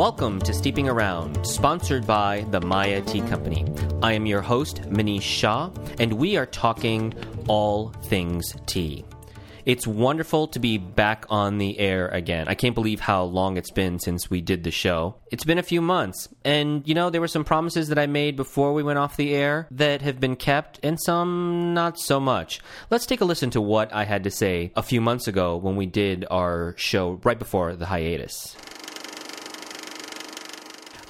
Welcome to Steeping Around, sponsored by the Maya Tea Company. I am your host, Manish Shah, and we are talking all things tea. It's wonderful to be back on the air again. I can't believe how long it's been since we did the show. It's been a few months, and you know, there were some promises that I made before we went off the air that have been kept, and some not so much. Let's take a listen to what I had to say a few months ago when we did our show right before the hiatus.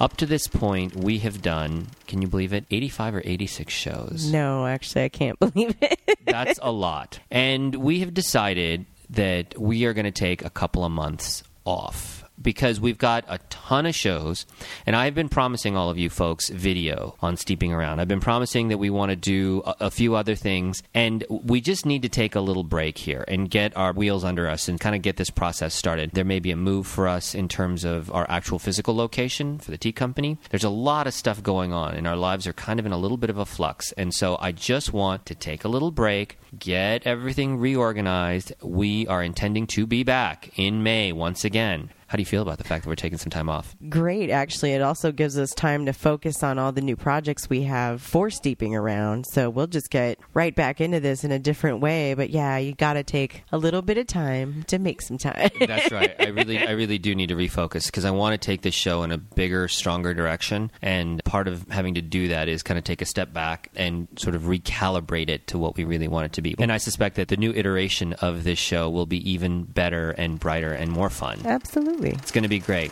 Up to this point, we have done, can you believe it, 85 or 86 shows. No, actually, I can't believe it. That's a lot. And we have decided that we are going to take a couple of months off because we've got a ton of shows, and I've been promising all of you folks video on Steeping Around. I've been promising that we want to do a, a, few other things, and we just need to take a little break here and get our wheels under us and kind of get this process started. There may be a move for us in terms of our actual physical location for the tea company. There's a lot of stuff going on, and our lives are kind of in a little bit of a flux, and so I just want to take a little break, get everything reorganized. We are intending to be back in May once again. How do you feel about the fact that we're taking some time off? Great, actually. It also gives us time to focus on all the new projects we have for Steeping Around. So we'll just get right back into this in a different way. But yeah, you got to take a little bit of time to make some time. That's right. I really, I really do need to refocus because I want to take this show in a bigger, stronger direction. And part of having to do that is kind of take a step back and sort of recalibrate it to what we really want it to be. And I suspect that the new iteration of this show will be even better and brighter and more fun. Absolutely. It's going to be great.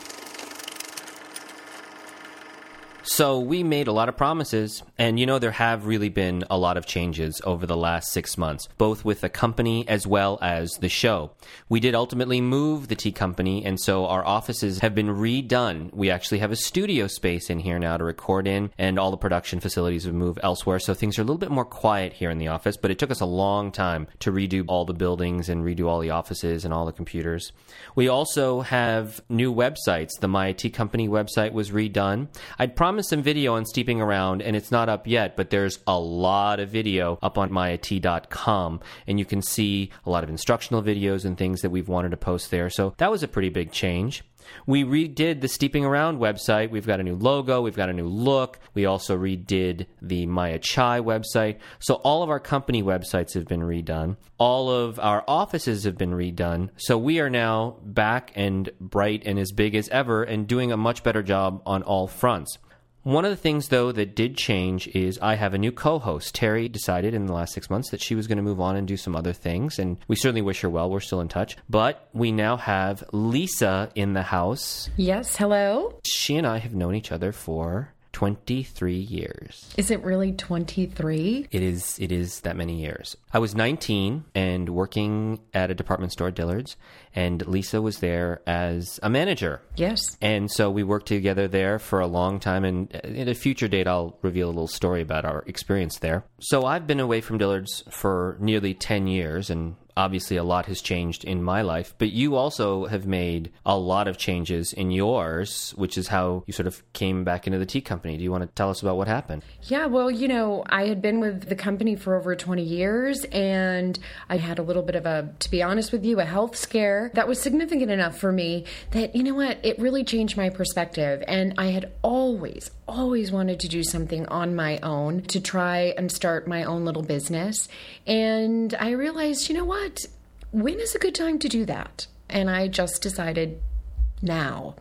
So we made a lot of promises, and you know, there have really been a lot of changes over the last six months, both with the company as well as the show. We did ultimately move the tea company, and so our offices have been redone. We actually have a studio space in here now to record in, and all the production facilities have moved elsewhere, so things are a little bit more quiet here in the office, but it took us a long time to redo all the buildings and redo all the offices and all the computers. We also have new websites. The Maya Tea Company website was redone. I'd promised some video on steeping around, and it's not up yet, but there's a lot of video up on mayatea.com, and you can see a lot of instructional videos and things that we've wanted to post there. So that was a pretty big change. We redid the Steeping Around website. We've got a new logo. We've got a new look. We also redid the Maya Chai website. So all of our company websites have been redone. All of our offices have been redone. So we are now back and bright and as big as ever and doing a much better job on all fronts. One of the things, though, that did change is I have a new co host. Terry decided in the last six months that she was going to move on and do some other things, and we certainly wish her well. We're still in touch. But we now have Lisa in the house. Yes, hello. She and I have known each other for 23 years. Is it really 23? It is it is that many years. I was 19 and working at a department store Dillard's and Lisa was there as a manager. Yes. And so we worked together there for a long time and in a future date I'll reveal a little story about our experience there. So I've been away from Dillard's for nearly 10 years and obviously a lot has changed in my life, but you also have made a lot of changes in yours, which is how you sort of came back into the tea company. Do you want to tell us about what happened? Yeah, well, you know, I had been with the company for over 20 years and I had a little bit of a, to be honest with you, a health scare that was significant enough for me that, you know what, it really changed my perspective. And I had always, always wanted to do something on my own to try and start my own little business. And I realized, you know what? When is a good time to do that? And I just decided now.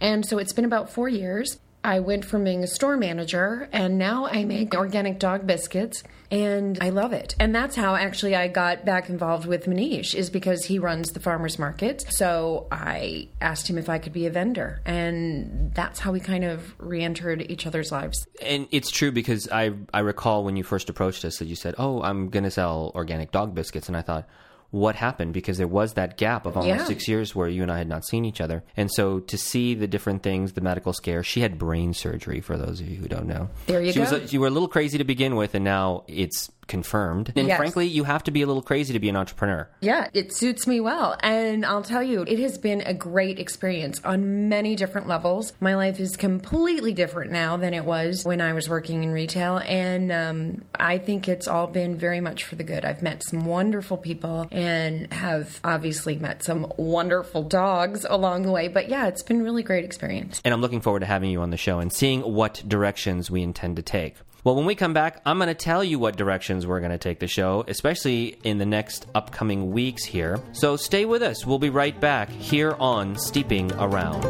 And so it's been about four years. I went from being a store manager and now I make organic dog biscuits and I love it. And that's how actually I got back involved with Manish is because he runs the farmers market. So I asked him if I could be a vendor and that's how we kind of re-entered each other's lives. And it's true because I I recall when you first approached us that you said, "Oh, I'm going to sell organic dog biscuits." And I thought, what happened because there was that gap of almost Yeah. six years where you and I had not seen each other. And so to see the different things, the medical scare, she had brain surgery for those of you who don't know. There you she go. Was, you were a little crazy to begin with, and now it's confirmed. And Yes. frankly, you have to be a little crazy to be an entrepreneur. Yeah, it suits me well. And I'll tell you, it has been a great experience on many different levels. My life is completely different now than it was when I was working in retail. And um, I think it's all been very much for the good. I've met some wonderful people and have obviously met some wonderful dogs along the way. But yeah, it's been a really great experience. And I'm looking forward to having you on the show and seeing what directions we intend to take. Well, when we come back, I'm going to tell you what directions we're going to take the show, especially in the next upcoming weeks here. So stay with us. We'll be right back here on Steeping Around.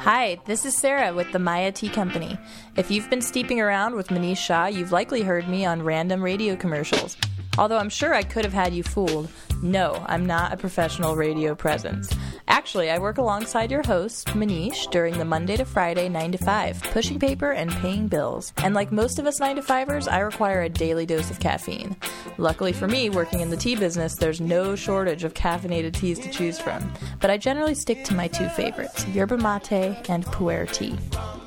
Hi, this is Sarah with the Maya Tea Company. If you've been steeping around with Manish Shah, you've likely heard me on random radio commercials. Although I'm sure I could have had you fooled. No, I'm not a professional radio presence. Actually, I work alongside your host, Manish, during the Monday to Friday 9 to 5, pushing paper and paying bills. And like most of us 9 to 5ers, I require a daily dose of caffeine. Luckily for me, working in the tea business, there's no shortage of caffeinated teas to choose from. But I generally stick to my two favorites, yerba mate and pu'er tea.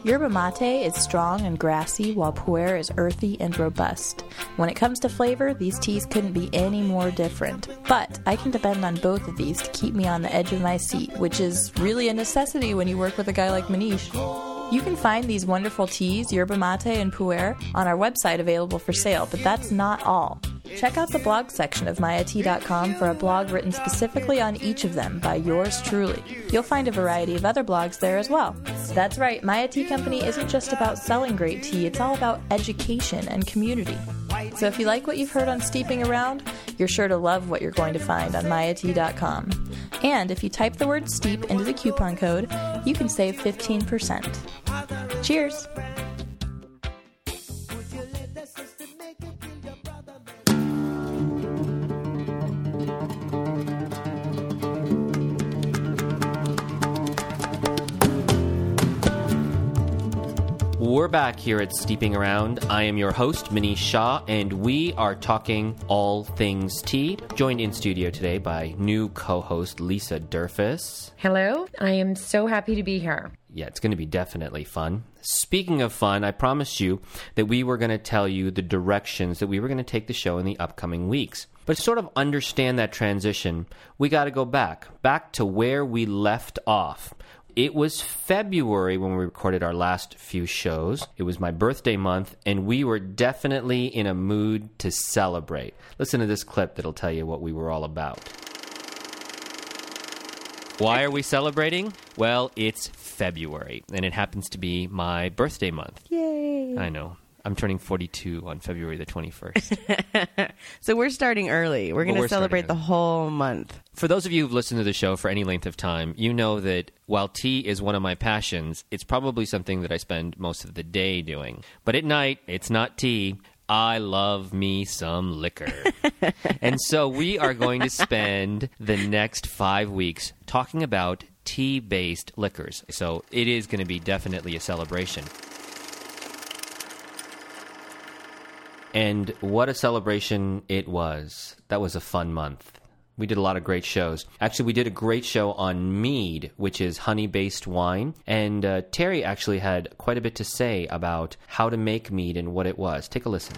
Yerba mate is strong and grassy, while pu'er is earthy and robust. When it comes to flavor, these teas couldn't be any more different. But I can depend on both of these to keep me on the edge of my seat, which is really a necessity when you work with a guy like Manish. You can find these wonderful teas, yerba mate and pu'er, on our website available for sale, but that's not all. Check out the blog section of mayatea.com for a blog written specifically on each of them by yours truly. You'll find a variety of other blogs there as well. That's right, Maya Tea Company isn't just about selling great tea, it's all about education and community. So if you like what you've heard on Steeping Around, you're sure to love what you're going to find on mayatea.com. And if you type the word steep into the coupon code, you can save 15%. Cheers! We're back here at Steeping Around. I am your host, Manish Shah, and we are talking all things tea. Joined in studio today by new co host Lisa Derfus. Hello, I am so happy to be here. Yeah, it's going to be definitely fun. Speaking of fun, I promised you that we were going to tell you the directions that we were going to take the show in the upcoming weeks. But to sort of understand that transition, we got to go back, back to where we left off. It was February when we recorded our last few shows. It was my birthday month, and we were definitely in a mood to celebrate. Listen to this clip that'll tell you what we were all about. Why are we celebrating? Well, it's February, and it happens to be my birthday month. Yay. I know. I'm turning 42 on February the 21st. So we're starting early. We're going to celebrate the whole month. For those of you who've listened to the show for any length of time, you know that while tea is one of my passions, it's probably something that I spend most of the day doing. But at night, it's not tea. I love me some liquor. and so we are going to spend the next five weeks talking about tea based liquors. So it is going to be definitely a celebration. And what a celebration it was. That was a fun month. We did a lot of great shows. Actually, we did a great show on mead, which is honey based wine. And uh, Terry actually had quite a bit to say about how to make mead and what it was. Take a listen.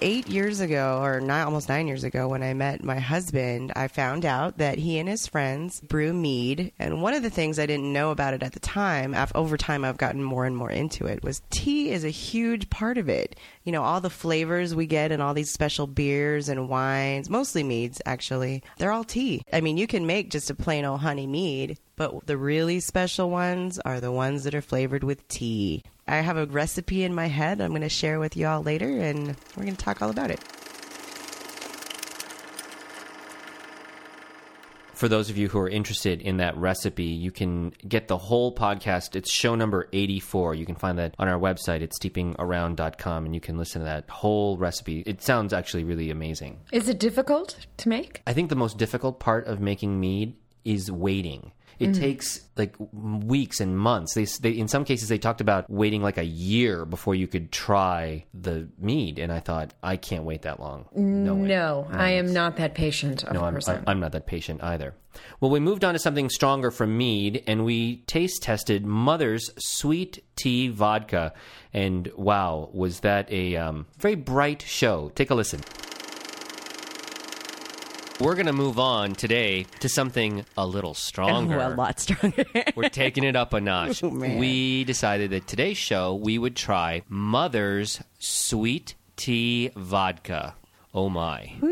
Eight years ago, or nine, almost nine years ago, when I met my husband, I found out that he and his friends brew mead. And one of the things I didn't know about it at the time, af- over time, I've gotten more and more into it, was tea is a huge part of it. You know, all the flavors we get and all these special beers and wines, mostly meads, actually, they're all tea. I mean, you can make just a plain old honey mead, but the really special ones are the ones that are flavored with tea. I have a recipe in my head I'm going to share with you all later, and we're going to talk all about it. For those of you who are interested in that recipe, you can get the whole podcast. It's show number 84. You can find that on our website at steepingaround.com and you can listen to that whole recipe. It sounds actually really amazing. Is it difficult to make? I think the most difficult part of making mead is waiting. It takes like weeks and months. They, they in some cases they talked about waiting like a year before you could try the mead, and I thought I can't wait that long. No. No, I am not that patient of No, a I'm. I'm not that patient either. Well, we moved on to something stronger from mead, and we taste tested Mother's Sweet Tea Vodka. And wow, was that a um, very bright show? Take a listen. We're going to move on today to something a little stronger. Oh, a lot stronger. We're taking it up a notch. Oh. We decided that today's show we would try Mother's Sweet Tea Vodka. Oh my. Woo.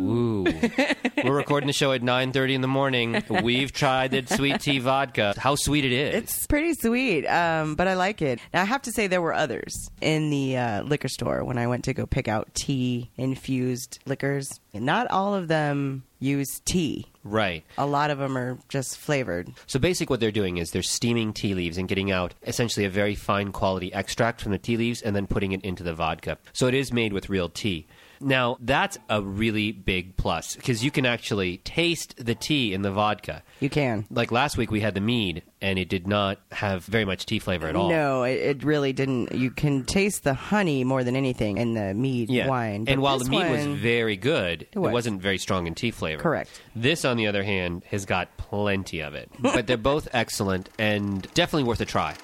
We're recording the show at 9:30 in the morning. We've tried the sweet tea vodka. How sweet it is. It's pretty sweet, um, but I like it. Now, I have to say there were others in the uh, liquor store when I went to go pick out tea infused liquors. And not all of them use tea. right. A lot of them are just flavored. So basically what they're doing is they're steaming tea leaves and getting out essentially a very fine quality extract from the tea leaves and then putting it into the vodka. So it is made with real tea. Now, that's a really big plus because you can actually taste the tea in the vodka. You can. Like last week we had the mead and it did not have very much tea flavor at all. No, it, it really didn't. You can taste the honey more than anything in the mead Yeah. wine. But And while the mead was very good, it, was. wasn't very strong in tea flavor. Correct. This, on the other hand, has got plenty of it. but they're both excellent and definitely worth a try.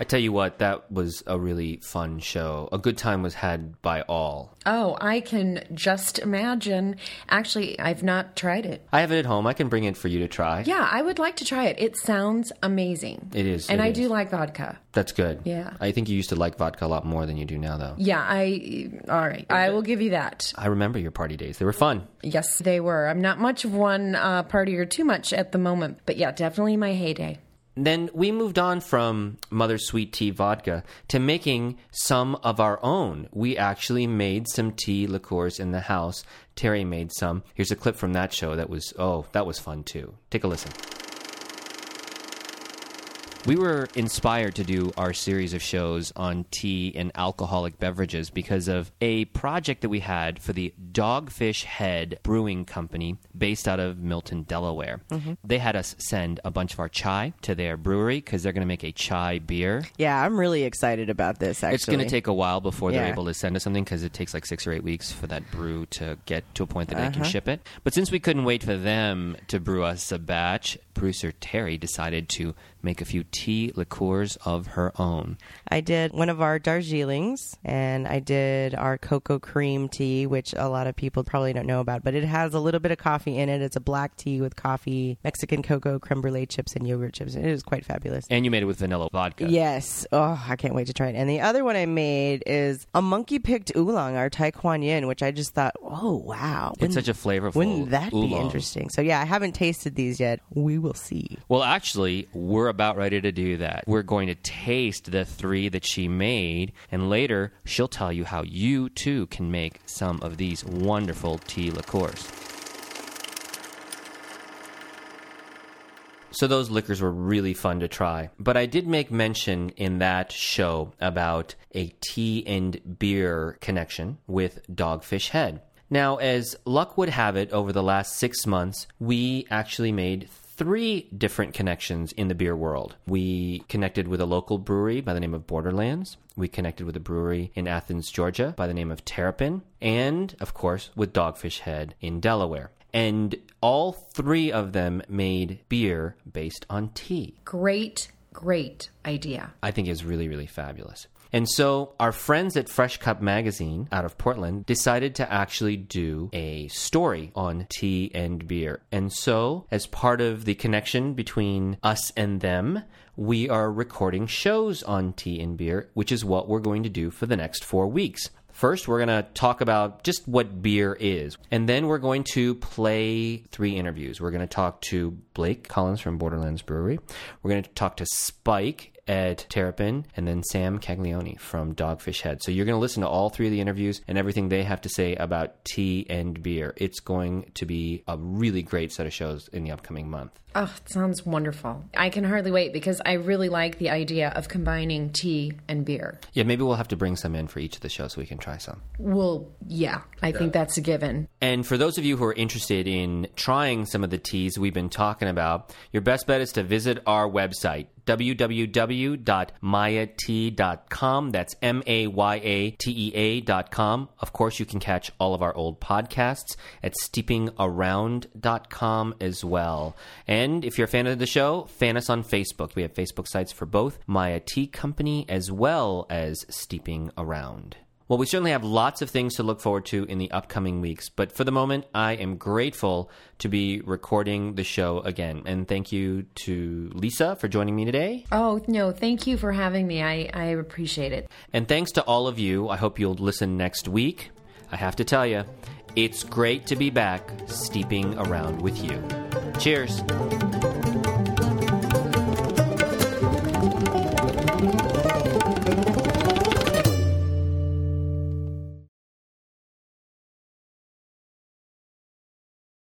I tell you what, that was a really fun show. A good time was had by all. oh, I can just imagine. Actually, I've not tried it. I have it at home. I can bring it for you to try. Yeah, I would like to try it. It sounds amazing. It is, And it I is. do like vodka. That's good. Yeah. I think you used to like vodka a lot more than you do now, though. Yeah, I. All right. I will give you that. I remember your party days. They were fun. Yes, they were. I'm not much of one uh, party or too much at the moment, but yeah, definitely my heyday. Then we moved on from Mother's Sweet Tea Vodka to making some of our own. We actually made some tea liqueurs in the house. Terry made some. Here's a clip from that show that was, oh, that was fun too. Take a listen. We were inspired to do our series of shows on tea and alcoholic beverages because of a project that we had for the Dogfish Head Brewing Company based out of Milton, Delaware. Mm-hmm. They had us send a bunch of our chai to their brewery because they're going to make a chai beer. Yeah, I'm really excited about this. Actually, It's going to take a while before they're able to send us something because it takes like six or eight weeks for that brew to get to a point that they can uh-huh. ship it. But since we couldn't wait for them to brew us a batch, producer Terry decided to make a few tea liqueurs of her own. I did one of our Darjeelings, and I did our cocoa cream tea, which a lot of people probably don't know about, but it has a little bit of coffee in it. It's a black tea with coffee, Mexican cocoa, creme brulee chips, and yogurt chips. It is quite fabulous. And you made it with vanilla vodka. Yes. Oh, I can't wait to try it. And the other one I made is a monkey picked oolong, our Tai Kwan Yin, which I just thought, oh, wow. It's Wouldn't- such a flavorful Wouldn't that be interesting? So, yeah, I haven't tasted these yet. We will see. Well, actually, we're about ready to do that. We're going to taste the three that she made, and later she'll tell you how you too can make some of these wonderful tea liqueurs. So those liquors were really fun to try. But I did make mention in that show about a tea and beer connection with Dogfish Head. Now, as luck would have it, over the last six months, we actually made three different connections in the beer world. We connected with a local brewery by the name of Borderlands. We connected with a brewery in Athens, Georgia by the name of Terrapin. And, of course, with Dogfish Head in Delaware. And all three of them made beer based on tea. Great, great idea. I think is really, really fabulous. And so our friends at Fresh Cup Magazine out of Portland decided to actually do a story on tea and beer. And so, as part of the connection between us and them, we are recording shows on tea and beer, which is what we're going to do for the next four weeks. First, we're going to talk about just what beer is. And then we're going to play three interviews. We're going to talk to Blake Collins from Borderlands Brewery. We're going to talk to Spike Ed Terrapin, and then Sam Calagione from Dogfish Head. So you're going to listen to all three of the interviews and everything they have to say about tea and beer. It's going to be a really great set of shows in the upcoming month. Oh, it sounds wonderful. I can hardly wait because I really like the idea of combining tea and beer. Yeah, maybe we'll have to bring some in for each of the shows so we can try some. Well, yeah, I think that's a given. And for those of you who are interested in trying some of the teas we've been talking about, your best bet is to visit our website, www.mayatea.com. That's M A Y A T E A.com. Of course, you can catch all of our old podcasts at steepingaround.com as well. And if you're a fan of the show, fan us on Facebook. We have Facebook sites for both Maya Tea Company as well as Steeping Around. Well, we certainly have lots of things to look forward to in the upcoming weeks, but for the moment, I am grateful to be recording the show again. And thank you to Lisa for joining me today. Oh, no, thank you for having me. I, I appreciate it. And thanks to all of you. I hope you'll listen next week. I have to tell you, it's great to be back steeping around with you. Cheers.